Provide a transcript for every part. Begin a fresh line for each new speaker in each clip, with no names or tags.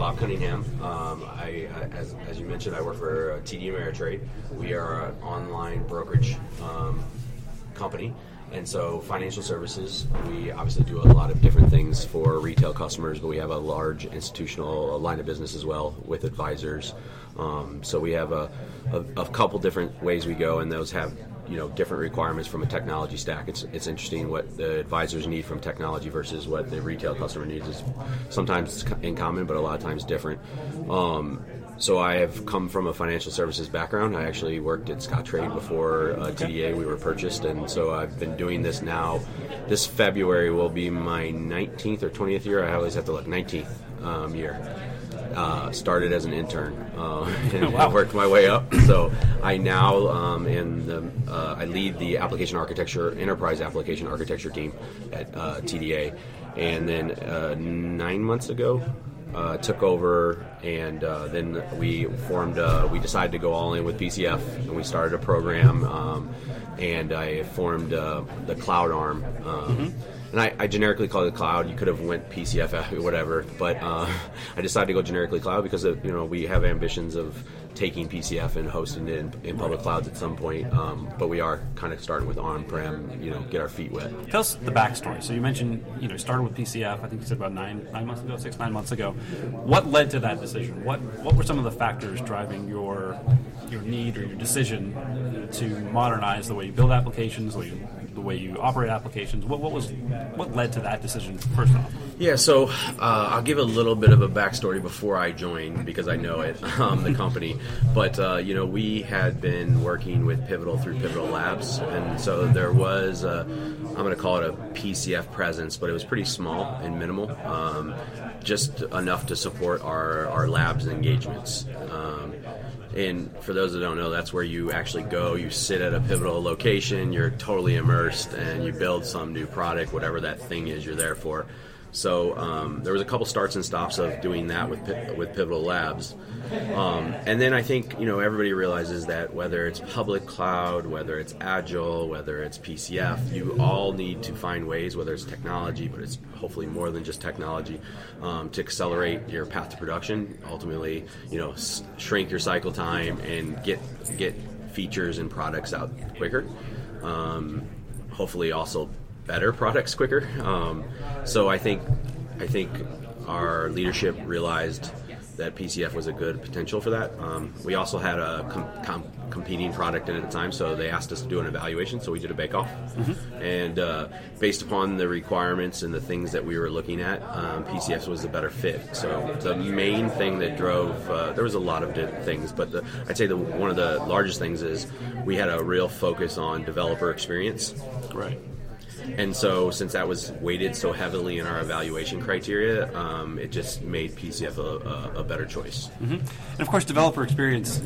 Bob Cunningham. Um, I, as, as you mentioned, I work for uh, TD Ameritrade. We are an online brokerage um, company. And so, financial services, we obviously do a lot of different things for retail customers, but we have a large institutional line of business as well with advisors. Um, so, we have a, a, a couple different ways we go, and those have you know different requirements from a technology stack. It's it's interesting what the advisors need from technology versus what the retail customer needs is sometimes in common, but a lot of times different. Um, so I have come from a financial services background. I actually worked at Scottrade before uh, TDA. We were purchased, and so I've been doing this now. This February will be my 19th or 20th year. I always have to look 19th um, year. Uh, started as an intern uh, and
Wow.
worked my way up. So I now um, in the uh, I lead the application architecture enterprise application architecture team at uh, TDA, and then uh, nine months ago. Uh, took over, and uh, then we formed. Uh, we decided to go all in with PCF, and we started a program. Um, and I formed uh, the cloud arm. Um, and I, I generically call it cloud. You could have went PCF or whatever, but uh, I decided to go generically cloud because of, you know we have ambitions of taking PCF and hosting it in, in public clouds at some point. Um, but we are kind of starting with on-prem. You know, get our feet wet.
Tell us the backstory. So you mentioned you know started with PCF. I think you said about nine nine months ago, six nine months ago. What led to that decision? What what were some of the factors driving your your need or your decision to modernize the way you build applications, the way you, the way you operate applications? What what was what led to that decision first off?
Yeah, so uh, I'll give a little bit of a backstory before I joined because I know it, um, the company. But uh, you know, we had been working with Pivotal through Pivotal Labs, and so there was I'm going to call it a PCF presence, but it was pretty small and minimal, um, just enough to support our our labs engagements. Um, and for those that don't know, that's where you actually go. You sit at a pivotal location. You're totally immersed, and you build some new product, whatever that thing is you're there for. So um, there was a couple starts and stops of doing that with with Pivotal Labs, um, and then I think you know everybody realizes that whether it's public cloud, whether it's agile, whether it's PCF, you all need to find ways, whether it's technology, but it's hopefully more than just technology, um, to accelerate your path to production. Ultimately, you know, s- shrink your cycle time and get get features and products out quicker. Um, hopefully, also better products quicker. Um, so I think I think our leadership realized that PCF was a good potential for that. Um, we also had a com- com- competing product in at the time, so they asked us to do an evaluation. So we did a bake off, and uh, based upon the requirements and the things that we were looking at, um, PCF was the better fit. So the main thing that drove uh, there was a lot of di- things, but the, I'd say the one of the largest things is we had a real focus on developer experience.
Right.
And so, since that was weighted so heavily in our evaluation criteria, um, it just made PCF a, a, a better choice.
And of course, developer experience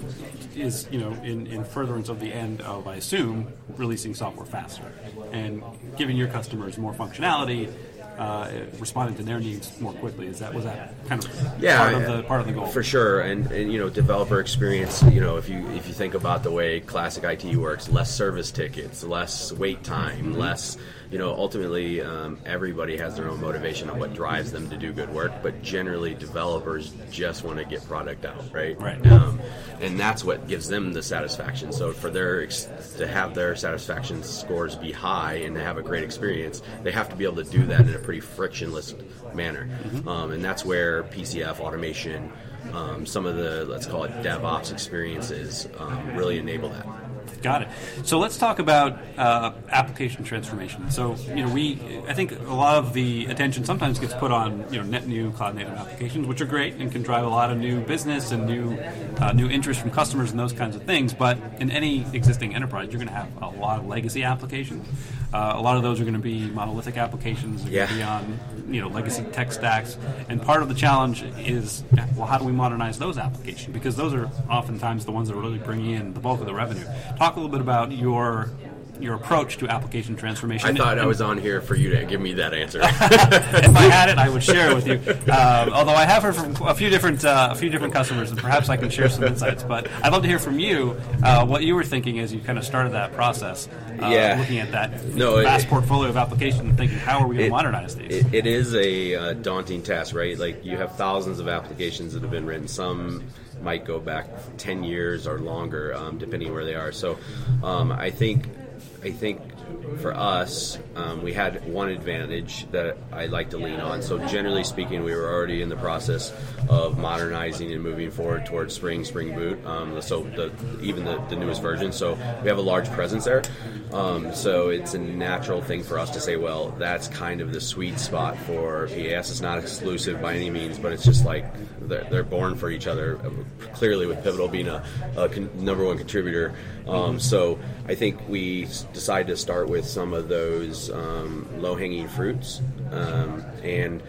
is, you know, in, in furtherance of the end of, I assume, releasing software faster and giving your customers more functionality, uh, responding to their needs more quickly. Is that was that kind of
yeah,
part of the part of the goal?
for sure. And, and you know, developer experience. You know, if you if you think about the way classic IT works, less service tickets, less wait time, less. You know, ultimately, um, everybody has their own motivation on what drives them to do good work. But generally, developers just want to get product out, right?
Right.
Um, and that's what gives them the satisfaction. So for their ex- to have their satisfaction scores be high and to have a great experience, they have to be able to do that in a pretty frictionless manner. Um, and that's where PCF automation, um, some of the let's call it DevOps experiences, um, really enable that.
Got it. So let's talk about uh, application transformation. So you know, we I think a lot of the attention sometimes gets put on you know net new cloud native applications, which are great and can drive a lot of new business and new uh, new interest from customers and those kinds of things. But in any existing enterprise, you're going to have a lot of legacy applications. Uh, a lot of those are going to be monolithic applications. To be on you know legacy tech stacks. And part of the challenge is well, how do we modernize those applications? Because those are oftentimes the ones that are really bringing in the bulk of the revenue. Talk a little bit about your your approach to application transformation.
I thought I was on here for you to give me that answer.
if I had it, I would share it with you. Um, although I have heard from a few different uh, a few different customers, and perhaps I can share some insights. But I'd love to hear from you uh, what you were thinking as you kind of started that process. Uh,
Yeah.
looking at that
No, it-
vast portfolio of applications, and thinking, how are we going to modernize these?
It, it is a uh, daunting task, right? Like you have thousands of applications that have been written. Some might go back ten years or longer, um, depending where they are. So, um, I think, I think for us, um, we had one advantage that I like to lean on. So, generally speaking, we were already in the process of modernizing and moving forward towards Spring, Spring Boot. Um, so, the, even the, the newest version. So, we have a large presence there. Um, so, it's a natural thing for us to say, well, that's kind of the sweet spot for PAS. It's not exclusive by any means, but it's just like they're, they're born for each other. Clearly, with Pivotal being a, a con- number one contributor. Um, so, I think we decided to start with some of those um, low hanging fruits. Um, and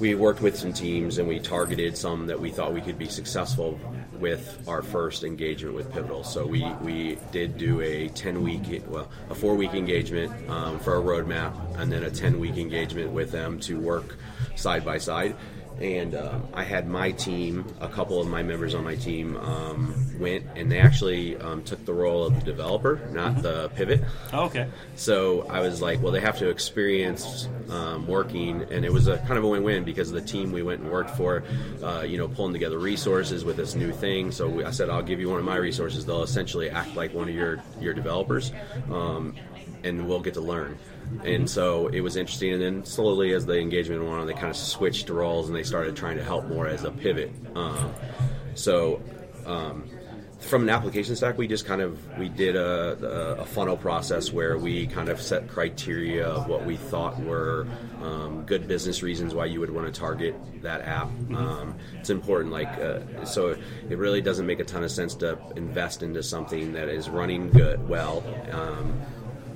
we worked with some teams and we targeted some that we thought we could be successful with our first engagement with Pivotal. So we, we did do a 10 week, well, a four week engagement um, for a roadmap and then a 10 week engagement with them to work side by side. And um, I had my team, a couple of my members on my team um, went and they actually um, took the role of the developer, not the pivot.
Oh, okay.
So I was like, well, they have to experience um, working, and it was a kind of a win-win because the team we went and worked for, uh, you know, pulling together resources with this new thing. So we, I said, I'll give you one of my resources. They'll essentially act like one of your your developers, um, and we'll get to learn. And so it was interesting. And then slowly, as the engagement went on, they kind of switched roles and they started trying to help more as a pivot. Um, so. Um, from an application stack, we just kind of we did a, a, funnel process where we kind of set criteria of what we thought were um, good business reasons why you would want to target that app. Um, it's important, like uh, so. It really doesn't make a ton of sense to invest into something that is running good, well. Um,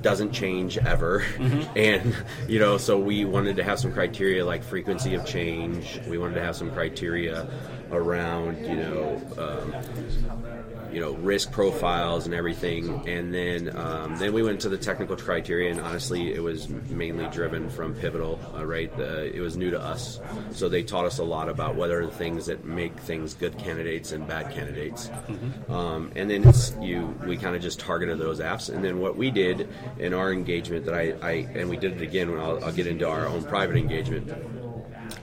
doesn't change ever. And you know so we wanted to have some criteria like frequency of change. We wanted to have some criteria around you know um, you know risk profiles and everything. And then um, then we went to the technical criteria and honestly it was mainly driven from pivotal uh, right? The, it was new to us. So they taught us a lot about what are the things that make things good candidates and bad candidates. Um, and then it's you we kind of just targeted those apps. And then what we did in our engagement that I, I and we did it again when I'll, I'll get into our own private engagement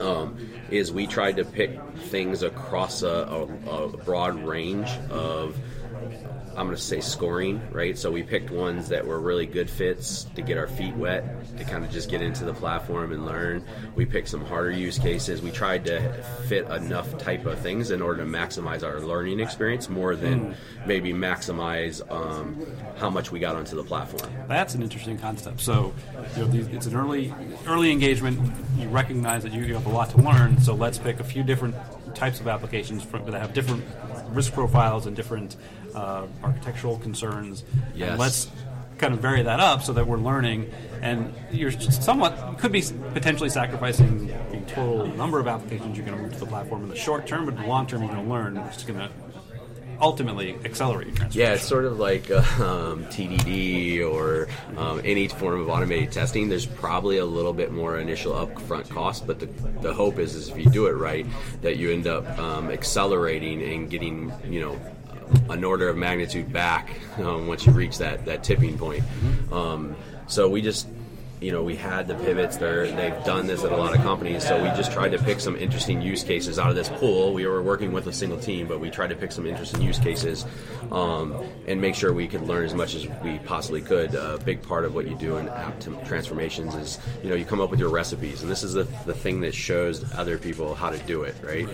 um, is we tried to pick things across a, a, a broad range of I'm going to say scoring, right? So we picked ones that were really good fits to get our feet wet, to kind of just get into the platform and learn. We picked some harder use cases. We tried to fit enough type of things in order to maximize our learning experience more than maybe maximize um, how much we got onto the platform.
That's an interesting concept. So, you know, it's an early early engagement. You recognize that you, have a lot to learn. So let's pick a few different types of applications that have different risk profiles and different uh, architectural concerns.
Yes.
And let's kind of vary that up so that we're learning. And you're somewhat could be potentially sacrificing the total number of applications you're going to move to the platform in the short term, but in the long term you're going to learn, which is going to ultimately accelerate your transformation.
Yeah, it's sort of like um, TDD or um, any form of automated testing. There's probably a little bit more initial upfront cost, but the, the hope is, is if you do it right, that you end up um, accelerating and getting, you know, an order of magnitude back um, once you reach that, that tipping point. Um, so we just you know, we had the pivots. They're, they've done this at a lot of companies, so we just tried to pick some interesting use cases out of this pool. We were working with a single team, but we tried to pick some interesting use cases um, and make sure we could learn as much as we possibly could. A big part of what you do in app transformations is, you know, you come up with your recipes, and this is the, the thing that shows other people how to do it, right?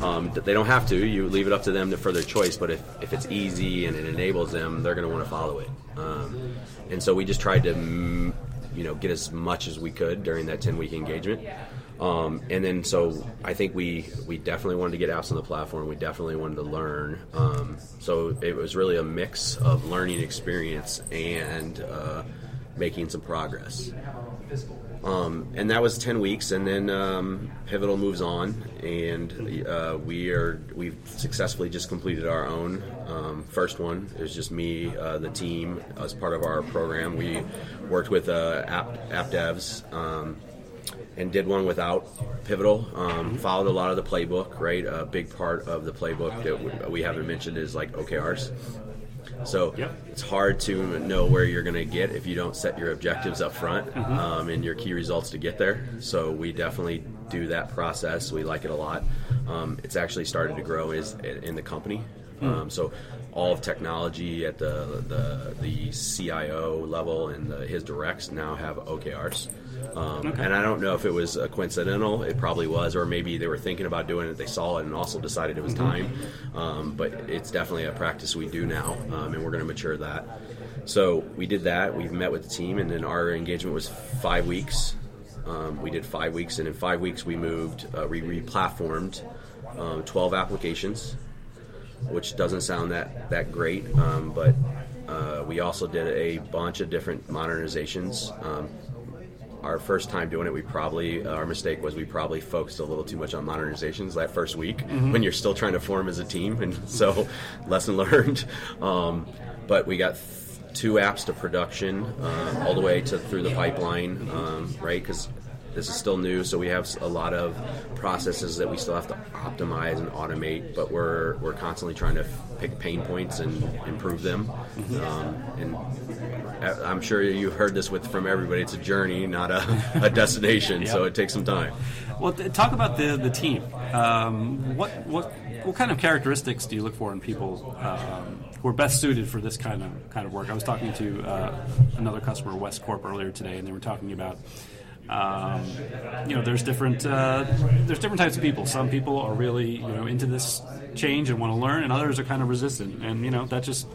Um, they don't have to. You leave it up to them for their choice, but if, if it's easy and it enables them, they're going to want to follow it. Um, and so we just tried to mm, you know get as much as we could during that 10 week engagement. Um, and then so I think we we definitely wanted to get apps on the platform. We definitely wanted to learn. Um, so it was really a mix of learning experience and uh, making some progress. Um, and that was ten weeks, and then um, Pivotal moves on, and uh, we are we've successfully just completed our own um, first one. It was just me, uh, the team, as part of our program. We worked with uh, app app devs. Um, and did one without Pivotal. Um, followed a lot of the playbook, right? A big part of the playbook that we haven't mentioned is like OKRs. So
Yep.
it's hard to know where you're going to get if you don't set your objectives up front um, and your key results to get there. So we definitely do that process. We like it a lot. Um, it's actually started to grow is in the company. Um, so all of technology at the the, the CIO level and the, his directs now have OKRs. Um,
Okay.
And I don't know if it was uh, coincidental. It probably was, or maybe they were thinking about doing it. They saw it and also decided it was time. Um, but it's definitely a practice we do now, um, and we're going to mature that. So we did that. We've met with the team, and then our engagement was five weeks. Um, we did five weeks, and in five weeks we moved, uh, we re-platformed um, 12 applications, which doesn't sound that that great, um, but uh, we also did a bunch of different modernizations. Um, our first time doing it, we probably our mistake was we probably focused a little too much on modernizations that first week when you're still trying to form as a team, and so lesson learned. Um, but we got th- two apps to production, uh, all the way to through the pipeline, um, right? Because this is still new, so we have a lot of processes that we still have to optimize and automate. But we're we're constantly trying to pick pain points and improve them. Um, and I'm sure you've heard this with from everybody. It's a journey, not a, a destination. So it takes some time.
Well, th- talk about the the team. Um, what what what kind of characteristics do you look for in people um, who are best suited for this kind of kind of work? I was talking to uh, another customer, West Corp, earlier today, and they were talking about. Um, you know, there's different uh, there's different types of people. Some people are really you know into this change and want to learn, and others are kind of resistant. And you know, that's just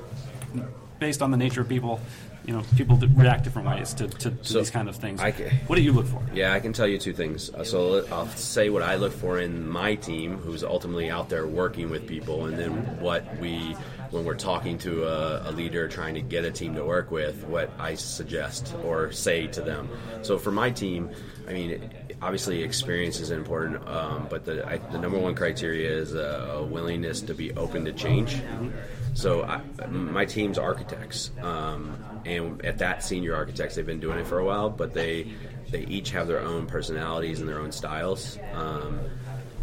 based on the nature of people. You know, people react different ways to, to, to
So,
these kind of things.
I ca-
what do you look for?
Yeah, I can tell you two things. Uh, So I'll say what I look for in my team, who's ultimately out there working with people, and then what we, when we're talking to a, a leader trying to get a team to work with, what I suggest or say to them. So for my team, I mean, obviously experience is important, um, but the, I, the number one criteria is a, a willingness to be open to change. So I, my team's architects, um, and at that senior architects, they've been doing it for a while, but they they each have their own personalities and their own styles. Um,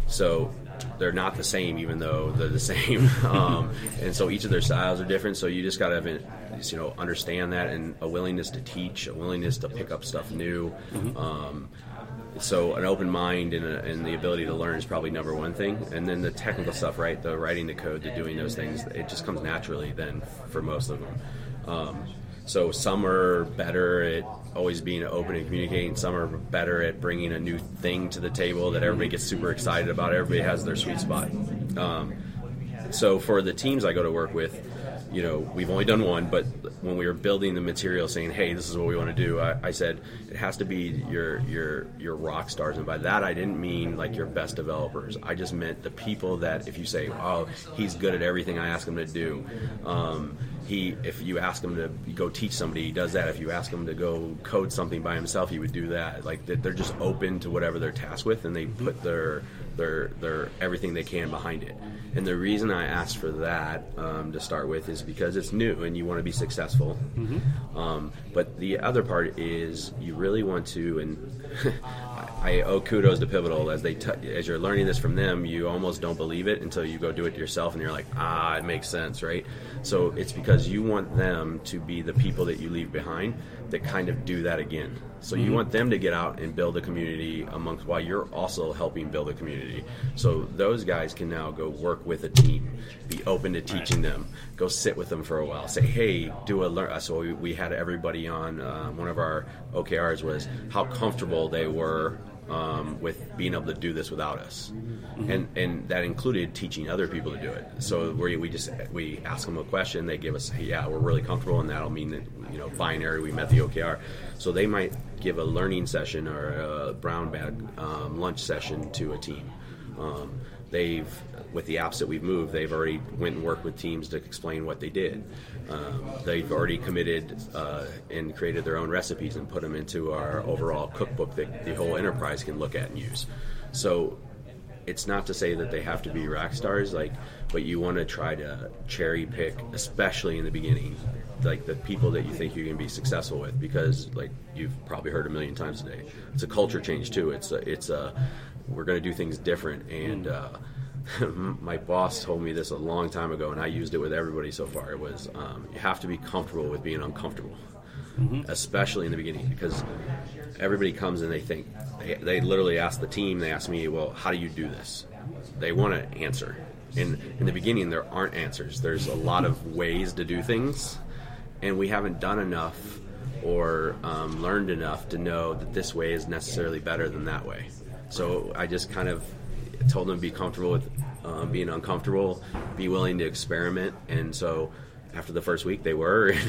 so they're not the same, even though they're the same. um, and so each of their styles are different. So you just gotta have, you know, understand that and a willingness to teach, a willingness to pick up stuff new. Um, so an open mind and, a, and the ability to learn is probably number one thing and then the technical stuff right the writing the code the doing those things it just comes naturally then for most of them um, so some are better at always being open and communicating. Some are better at bringing a new thing to the table that everybody gets super excited about. Everybody has their sweet spot. Um, so for the teams I go to work with, you know, we've only done one, but when we were building the material, saying, "Hey, this is what we want to do," I, I said it has to be your your your rock stars, and by that I didn't mean like your best developers. I just meant the people that if you say, "Oh, he's good at everything I ask him to do," um, he if you ask him to go teach somebody, he does that. If you ask him to go code something by himself, he would do that. Like they're just open to whatever they're tasked with, and they put their their their everything they can behind it. And the reason I asked for that um, to start with is because it's new and you want to be successful. Um, but the other part is you really want to, and I owe kudos to Pivotal as they t- as you're learning this from them, you almost don't believe it until you go do it yourself, and you're like, ah, it makes sense, right? So it's because you want them to be the people that you leave behind that kind of do that again. So you want them to get out and build a community amongst while you're also helping build a community. So those guys can now go work with a team, be open to teaching them, go sit with them for a while, say, hey, do a learn. So we, we had everybody on. Uh, one of our OKRs was how comfortable they were um, with being able to do this without us, and and that included teaching other people to do it. So we we just we ask them a question, they give us, hey, yeah, we're really comfortable, and that'll mean that you know binary we met the OKR. So they might give a learning session or a brown bag um, lunch session to a team. Um, they've with the apps that we've moved, they've already went and worked with teams to explain what they did. Um, they've already committed uh, and created their own recipes and put them into our overall cookbook that the whole enterprise can look at and use. So it's not to say that they have to be rock stars, like, but you want to try to cherry pick, especially in the beginning, like the people that you think you can be successful with, because like you've probably heard a million times today, it's a culture change too. It's a, it's a we're going to do things different and. Uh, my boss told me this a long time ago, and I used it with everybody so far. It was um, you have to be comfortable with being uncomfortable, mm-hmm. especially in the beginning, because everybody comes and they think they, they literally ask the team. They ask me, "Well, how do you do this?" They want to answer. In in the beginning, there aren't answers. There's a lot of ways to do things, and we haven't done enough or um, learned enough to know that this way is necessarily better than that way. So I just kind of told them to be comfortable with um, being uncomfortable, be willing to experiment, and so after the first week they were.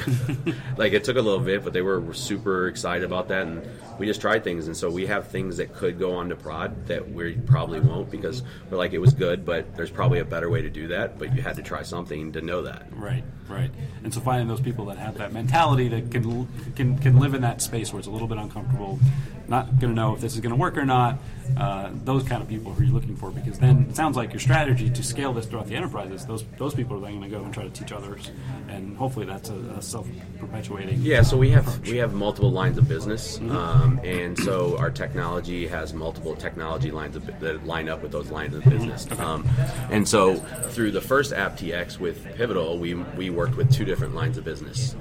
Like it took a little bit but they were super excited about that and we just tried things and so we have things that could go on to prod that we probably won't because we're like it was good but there's probably a better way to do that but you had to try something to know that.
Right right. And so finding those people that have that mentality that can can can live in that space where it's a little bit uncomfortable not going to know if this is going to work or not uh, those kind of people who you're looking for because then it sounds like your strategy to scale this throughout the enterprises those those people are then going to go and try to teach others and hopefully that's a, a self-perpetuating.
Yeah, so we have approach. we have multiple lines of business, mm-hmm. um, and so our technology has multiple technology lines of, that line up with those lines of business. Okay. Um, and so through the first AppTX with Pivotal, we we worked with two different lines of business,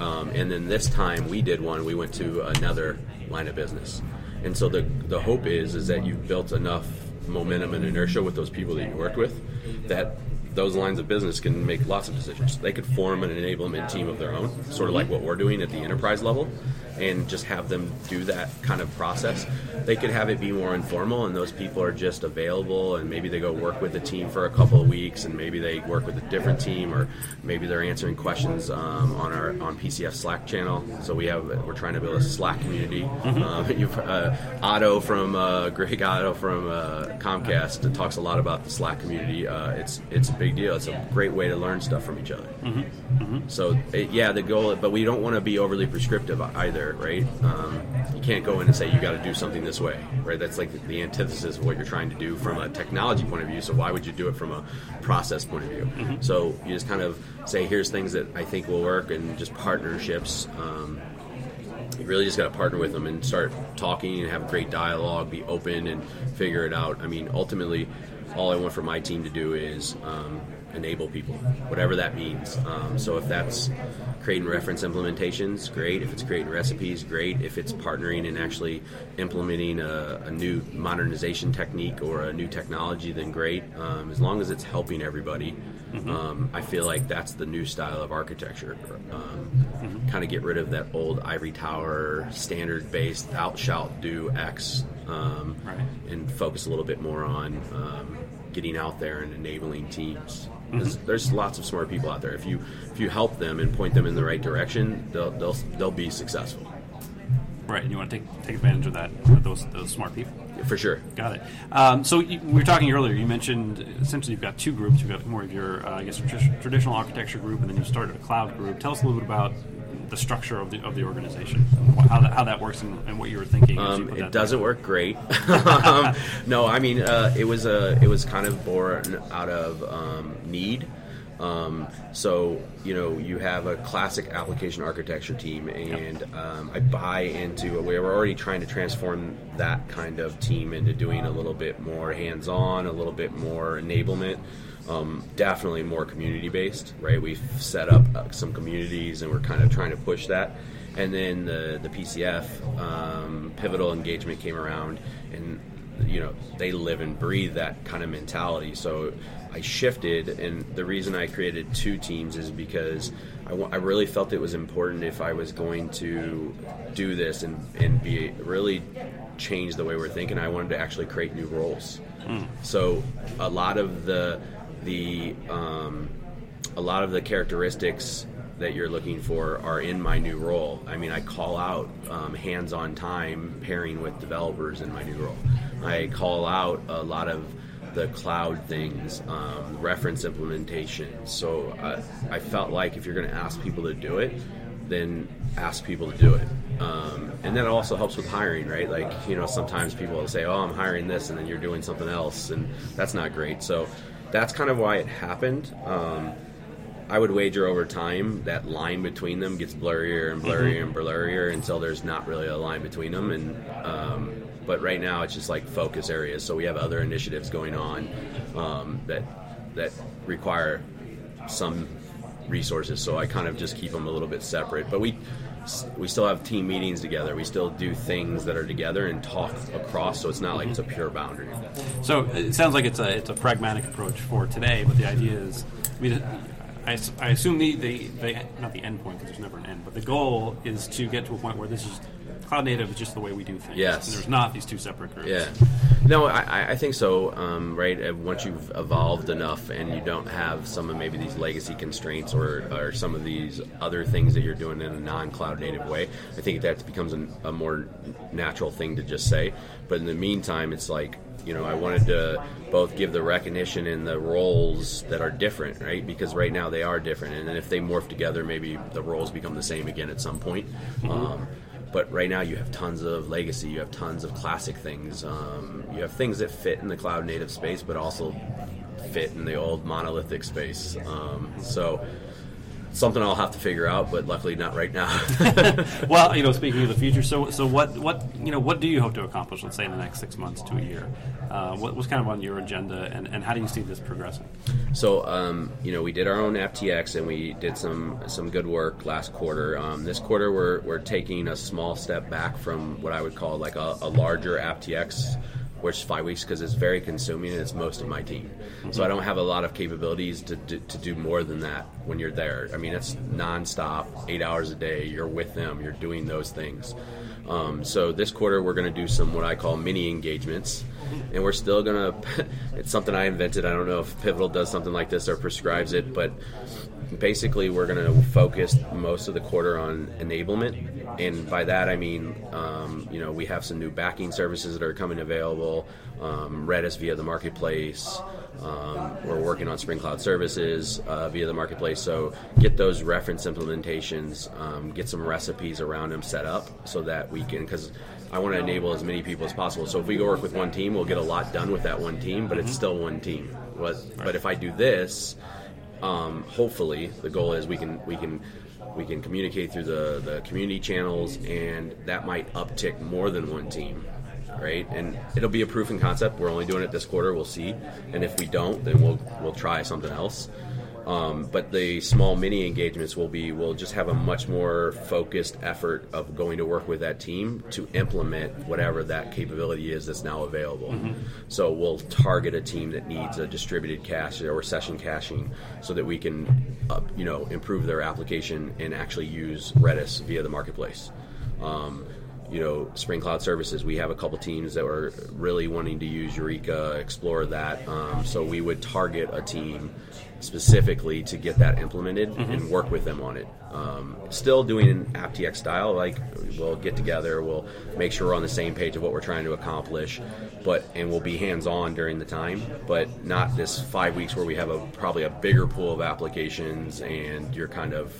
um, and then this time we did one. We went to another line of business, and so the the hope is is that you've built enough momentum and inertia with those people that you worked with that those lines of business can make lots of decisions. They could form an enablement team of their own, sort of like what we're doing at the enterprise level, and just have them do that kind of process. They could have it be more informal, and those people are just available, and maybe they go work with the team for a couple of weeks, and maybe they work with a different team, or maybe they're answering questions um, on our on PCF Slack channel. So we have we're trying to build a Slack community. Mm-hmm. Uh, you've uh, Otto from uh, Greg Otto from uh, Comcast talks a lot about the Slack community. Uh, it's it's a big deal. It's a great way to learn stuff from each other. Mm-hmm. Mm-hmm. So it, yeah, the goal, but we don't want to be overly prescriptive either, right? Um, you can't go in and say you got to do something this way, right? That's like the antithesis of what you're trying to do from a technology point of view. So why would you do it from a process point of view? Mm-hmm. So you just kind of say, here's things that I think will work, and just partnerships. Um, you really just got to partner with them and start talking and have a great dialogue, be open and figure it out. I mean, ultimately, all I want for my team to do is um, enable people, whatever that means. Um, so if that's creating reference implementations, great. If it's creating recipes, great. If it's partnering and actually implementing a, a new modernization technique or a new technology, then great. Um, as long as it's helping everybody, mm-hmm. Um, I feel like that's the new style of architecture. Um, mm-hmm. Kind of get rid of that old ivory tower, standard based, thou shalt do X, um, right. and focus a little bit more on getting out there and enabling teams. Mm-hmm. There's lots of smart people out there. If you if you help them and point them in the right direction, they'll they'll, they'll be successful.
Right, and you want to take take advantage of that of those those smart people.
For sure.
Got it. Um, so you, we were talking earlier. You mentioned essentially you've got two groups. You've got more of your uh, I guess traditional architecture group, and then you started a cloud group. Tell us a little bit about the structure of the of the organization, how that, how that works, and, and what you were thinking.
Um, it doesn't work great. um, no, I mean uh, it was a it was kind of born out of um, need. Um, so you know you have a classic application architecture team, and um, I buy into. We were already trying to transform that kind of team into doing a little bit more hands-on, a little bit more enablement. Um, definitely more community based, right? We've set up uh, some communities and we're kind of trying to push that. And then the, the PCF um, pivotal engagement came around, and you know they live and breathe that kind of mentality. So I shifted, and the reason I created two teams is because I, w- I really felt it was important if I was going to do this and, and be really change the way we're thinking. I wanted to actually create new roles. Mm. So a lot of the the um, a lot of the characteristics that you're looking for are in my new role. I mean, I call out um, hands-on time pairing with developers in my new role. I call out a lot of the cloud things, um, reference implementation. So uh, I felt like if you're going to ask people to do it, then ask people to do it. Um, and that also helps with hiring, right? Like, you know, sometimes people will say, oh, I'm hiring this, and then you're doing something else, and that's not great. So that's kind of why it happened. Um, I would wager over time that line between them gets blurrier and blurrier and blurrier until there's not really a line between them. And um, but right now it's just like focus areas. So we have other initiatives going on um, that that require some resources. So I kind of just keep them a little bit separate. But we we still have team meetings together. We still do things that are together and talk across. So it's not like it's a pure boundary.
So it sounds like it's a it's a pragmatic approach for today, but the idea is, I mean, I, I assume the, the, the not the end point because there's never an end, but the goal is to get to a point where this is cloud native is just the way we do things.
Yes.
And there's not these two separate groups.
Yeah. No, I, I- think so. Um, right. Uh, Once you've evolved enough and you don't have some of maybe these legacy constraints or, or some of these other things that you're doing in a non-cloud native way, I think that becomes an, a more natural thing to just say. But in the meantime, it's like you know, I wanted to both give the recognition and the roles that are different, right? Because right now they are different, and then if they morph together, maybe the roles become the same again at some point. Um, but right now you have tons of legacy, you have tons of classic things, um, you have things that fit in the cloud native space, but also fit in the old monolithic space. Um, so something I'll have to figure out, but luckily not right now.
Well, you know, speaking of the future, so so what what you know what do you hope to accomplish? Let's say in the next six months to a year. Uh, what, what's kind of on your agenda, and, and how do you see this progressing?
So, um, you know, we did our own AppTX and we did some some good work last quarter. Um, this quarter, we're, we're taking a small step back from what I would call like a, a larger AppTX, which is five weeks because it's very consuming and it's most of my team. So I don't have a lot of capabilities to, to, to do more than that when you're there. I mean, it's nonstop, eight hours a day. You're with them. You're doing those things. Um, so this quarter, we're going to do some what I call mini engagements, and we're still going to. It's something I invented. I don't know if Pivotal does something like this or prescribes it, but basically, we're going to focus most of the quarter on enablement, and by that I mean, um, you know, we have some new backing services that are coming available. Um, Redis via the marketplace. Um, we're working on Spring Cloud services uh, via the marketplace. So get those reference implementations, um, get some recipes around them set up so that we can, because I want to enable as many people as possible. So if we go work with one team, we'll get a lot done with that one team, but it's still one team. But, but if I do this, um, hopefully the goal is we can we can we can communicate through the, the community channels and that might uptick more than one team right? And it'll be a proof in concept. We're only doing it this quarter. We'll see. And if we don't then we'll we'll try something else um, but the small mini engagements will be we'll just have a much more focused effort of going to work with that team to implement whatever that capability is that's now available. So we'll target a team that needs a distributed cache or session caching so that we can, uh, you know, improve their application and actually use Redis via the marketplace. Um, you know, Spring Cloud Services, we have a couple teams that were really wanting to use Eureka, explore that. Um, so we would target a team specifically to get that implemented and work with them on it. Um, still doing an AppTX style, like we'll get together, we'll make sure we're on the same page of what we're trying to accomplish, but and we'll be hands on during the time, but not this five weeks where we have a probably a bigger pool of applications and you're kind of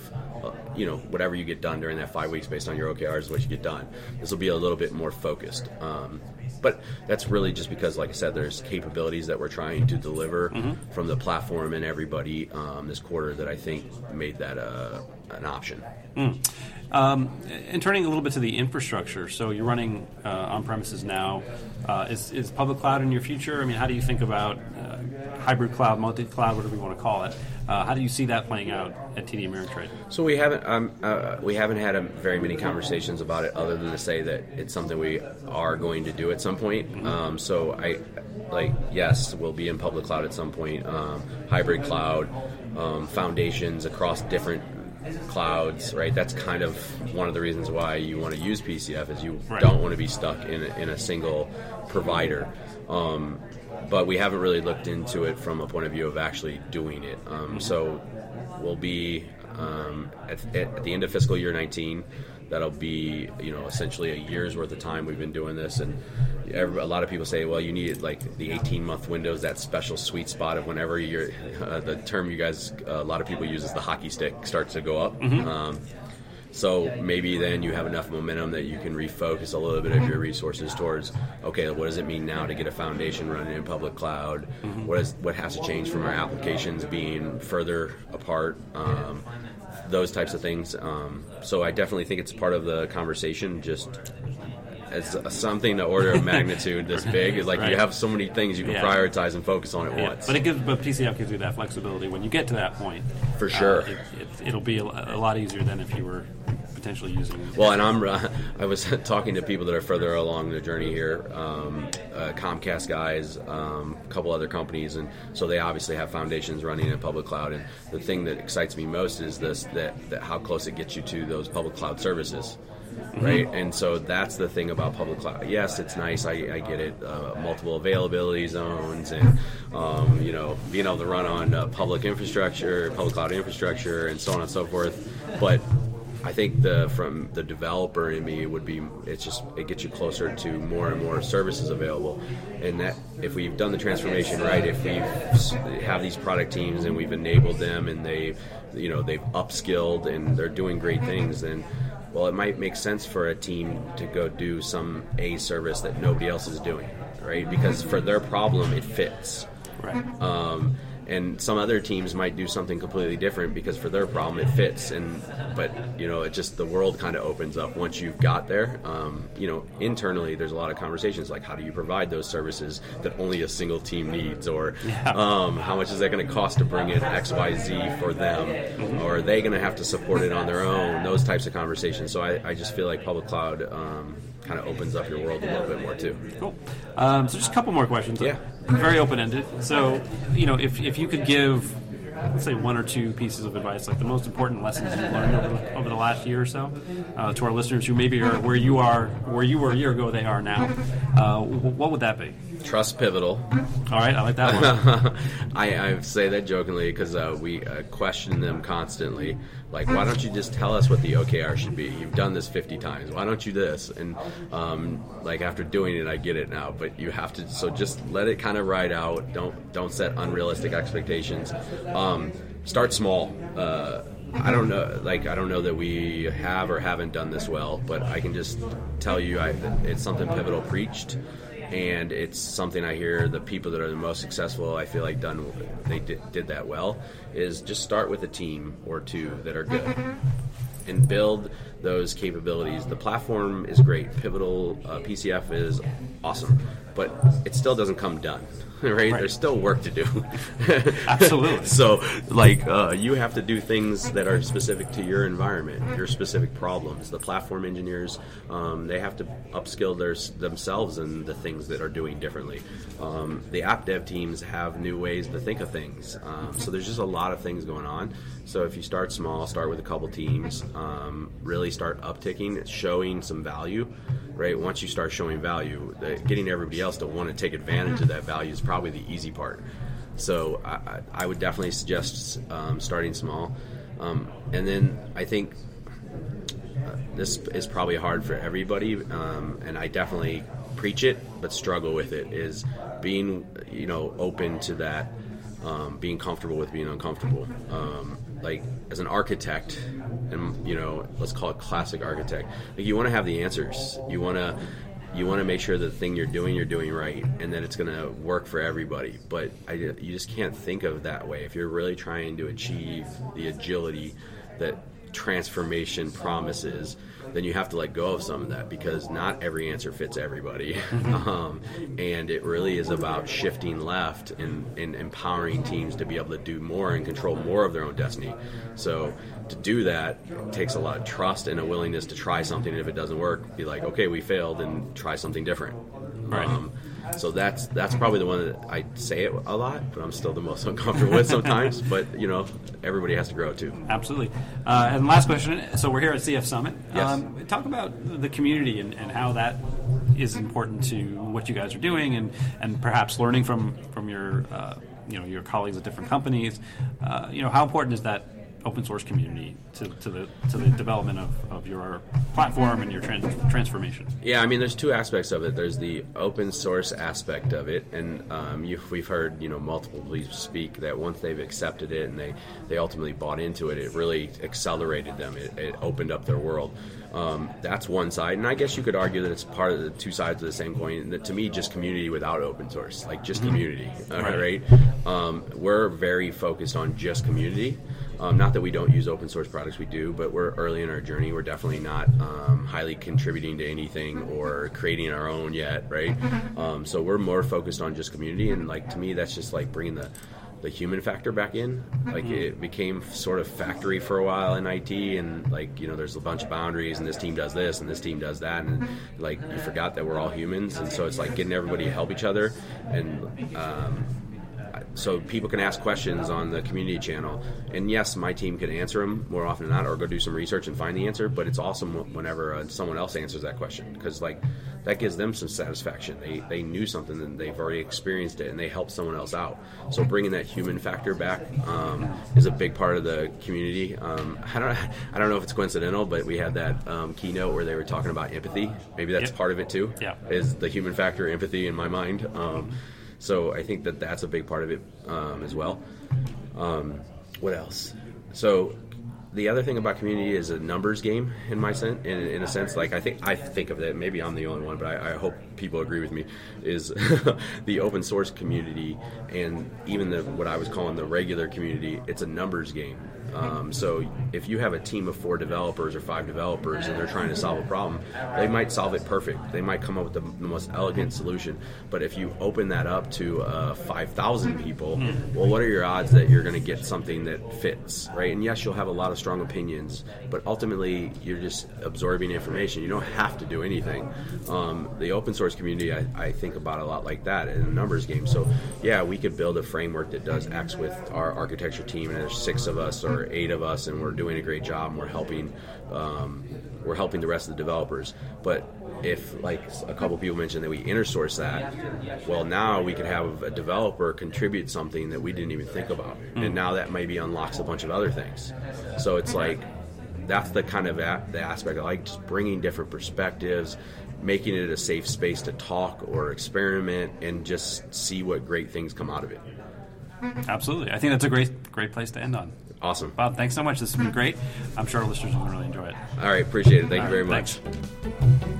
you know whatever you get done during that five weeks based on your OKRs is what you get done. This will be a little bit more focused. Um, but that's really just because, like I said, there's capabilities that we're trying to deliver from the platform and everybody um, this quarter that I think made that uh, an option.
Um, and turning a little bit to the infrastructure, so you're running uh, on premises now. Uh, is, is public cloud in your future? I mean, how do you think about uh, hybrid cloud, multi cloud, whatever you want to call it? Uh, how do you see that playing out at TD Ameritrade?
So we haven't um, uh, we haven't had a, very many conversations about it, other than to say that it's something we are going to do at some point. Um, so I like yes, we'll be in public cloud at some point, um, hybrid cloud, um, foundations across different clouds. Right, that's kind of one of the reasons why you want to use PCF is you
Right.
don't want to be stuck in a, in a single provider. Um, but we haven't really looked into it from a point of view of actually doing it. Um, so we'll be um, at, at the end of fiscal year 19. that'll be you know essentially a year's worth of time we've been doing this and every, a lot of people say well you need like the 18 month windows that special sweet spot of whenever you're uh, the term you guys a lot of people use is the hockey stick starts to go up um, so maybe then you have enough momentum that you can refocus a little bit of your resources towards okay, what does it mean now to get a foundation running in public cloud? What is what has to change from our applications being further apart? Um, those types of things. Um, so I definitely think it's part of the conversation. Just as something the order of magnitude this big is like
Right.
you have so many things you can
Yeah.
prioritize and focus on at
Yeah,
once.
but it gives, but PCF gives you that flexibility when you get to that point.
For sure.
uh, it, it, it'll be a, a lot easier than if you were potentially using.
Well, and I'm uh, I was talking to people that are further along the journey here, um, uh, Comcast guys, um, a couple other companies, and so they obviously have foundations running in public cloud. And the thing that excites me most is this that, that how close it gets you to those public cloud services. Right, and so that's the thing about public cloud. Yes, it's nice. I, I get it. Uh, multiple availability zones, and um, you know, being able to run on uh, public infrastructure, public cloud infrastructure, and so on and so forth. But I think the from the developer in me would be it's just it gets you closer to more and more services available, and that if we've done the transformation right, if we have these product teams and we've enabled them and they, you know, they've upskilled and they're doing great things, then well, it might make sense for a team to go do some a service that nobody else is doing, right? Because for their problem, it fits.
Right.
Um, and some other teams might do something completely different because for their problem it fits. And but you know, it just the world kind of opens up once you've got there. Um, you know, internally there's a lot of conversations like how do you provide those services that only a single team needs, or um, how much is that going to cost to bring in X Y Z for them, or are they going to have to support it on their own? Those types of conversations. So I, I just feel like public cloud. Um, Kind of opens up your world a little bit more too.
Cool. Um, so just a couple more questions.
Yeah.
Very open ended. So you know, if if you could give. Let's say one or two pieces of advice, like the most important lessons you've learned over the, over the last year or so, uh, to our listeners who maybe are where you are, where you were a year ago, they are now. Uh, what would that be?
Trust Pivotal.
All right, I like that one.
I, I say that jokingly because uh, we uh, question them constantly. Like, why don't you just tell us what the OKR should be? You've done this 50 times. Why don't you this? And um, like after doing it, I get it now. But you have to. So just let it kind of ride out. Don't don't set unrealistic expectations. Um, start small. Uh, I don't know, like I don't know that we have or haven't done this well, but I can just tell you, I, it's something pivotal preached, and it's something I hear the people that are the most successful. I feel like done, they did, did that well. Is just start with a team or two that are good, and build those capabilities. The platform is great. Pivotal uh, PCF is awesome, but it still doesn't come done. Right? There's still work to do.
Absolutely.
so, like, uh, you have to do things that are specific to your environment, your specific problems. The platform engineers, um, they have to upskill their, themselves in the things that are doing differently. Um, the app dev teams have new ways to think of things. Um, so, there's just a lot of things going on. So, if you start small, start with a couple teams, um, really start upticking, showing some value right? Once you start showing value, getting everybody else to want to take advantage of that value is probably the easy part. So I, I I would definitely suggest um, starting small, um, and then I think uh, this is probably hard for everybody, um, and I definitely preach it, but struggle with it. Is being you know open to that, um, being comfortable with being uncomfortable. Um, like as an architect, and you know, let's call it classic architect. Like you want to have the answers. You want to you want to make sure that the thing you're doing you're doing right and that it's going to work for everybody. But I, you just can't think of that way. If you're really trying to achieve the agility that transformation promises then you have to let go of some of that because not every answer fits everybody. Um, and it really is about shifting left and, and empowering teams to be able to do more and control more of their own destiny. So to do that takes a lot of trust and a willingness to try something and if it doesn't work be like okay we failed and try something different.
Right.
um, so that's that's probably the one that I say it a lot, but I'm still the most uncomfortable with sometimes. But you know, everybody has to grow too.
Absolutely. Uh, and last question. So we're here at CF Summit.
Yes.
Um, talk about the community and, and how that is important to what you guys are doing, and, and perhaps learning from from your uh, you know your colleagues at different companies. Uh, you know how important is that open source community to, to the to the development of, of your platform and your trans- transformation?
Yeah, I mean, there's two aspects of it. There's the open source aspect of it, and um, you, we've heard you know multiple people speak that once they've accepted it and they they ultimately bought into it, it really accelerated them. It, it opened up their world. Um, that's one side, and I guess you could argue that it's part of the two sides of the same coin. That to me, just community without open source, like just community, all right? Um, we're very focused on just community. Um, not that we don't use open source products, we do, but we're early in our journey. We're definitely not um, highly contributing to anything or creating our own yet, right? Um, so we're more focused on just community, and like to me, that's just like bringing the the human factor back in. Like it became sort of factory for a while in IT, and like you know, there's a bunch of boundaries, and this team does this, and this team does that, and like you forgot that we're all humans, and so it's like getting everybody to help each other, and um, so people can ask questions on the community channel. And yes, my team can answer them more often than not, or go do some research and find the answer. But it's awesome whenever uh, someone else answers that question because like that gives them some satisfaction. They they knew something and they've already experienced it, and they helped someone else out. So bringing that human factor back um, is a big part of the community. Um, I don't I don't know if it's coincidental, but we had that um, keynote where they were talking about empathy. Maybe that's
Yep.
part of it too.
Yeah.
is the human factor empathy in my mind. So I think that that's a big part of it um, as well. Um, what else? So the other thing about community is a numbers game in my sense. In, in a sense, like I think I think of it. Maybe I'm the only one, but I, I hope people agree with me. Is the open source community and even the what I was calling the regular community? It's a numbers game. Um, so if you have a team of four developers or five developers and they're trying to solve a problem, they might solve it perfect. They might come up with the, the most elegant solution. But if you open that up to uh, 5,000 people, well, what are your odds that you're going to get something that fits, right? And yes, you'll have a lot of strong opinions, but ultimately you're just absorbing information. You don't have to do anything. Um, the open source community, I, I think about a lot like that in a numbers game. So yeah, we could build a framework that does X with our architecture team, and there's six of us or eight of us, and we're doing a great job. And we're helping, um, we're helping the rest of the developers. But if, like a couple people mentioned, that we innersource that, well, now we could have a developer contribute something that we didn't even think about, and now that maybe unlocks a bunch of other things. So it's like that's the kind of a- the aspect I like just bringing different perspectives, making it a safe space to talk or experiment, and just see what great things come out of it.
Absolutely. I think that's a great great place to end on.
Awesome.
Bob, thanks so much. This has been great. I'm sure our listeners to really enjoy it.
All right, appreciate it. Thank
All
you very
right,
much.
thanks.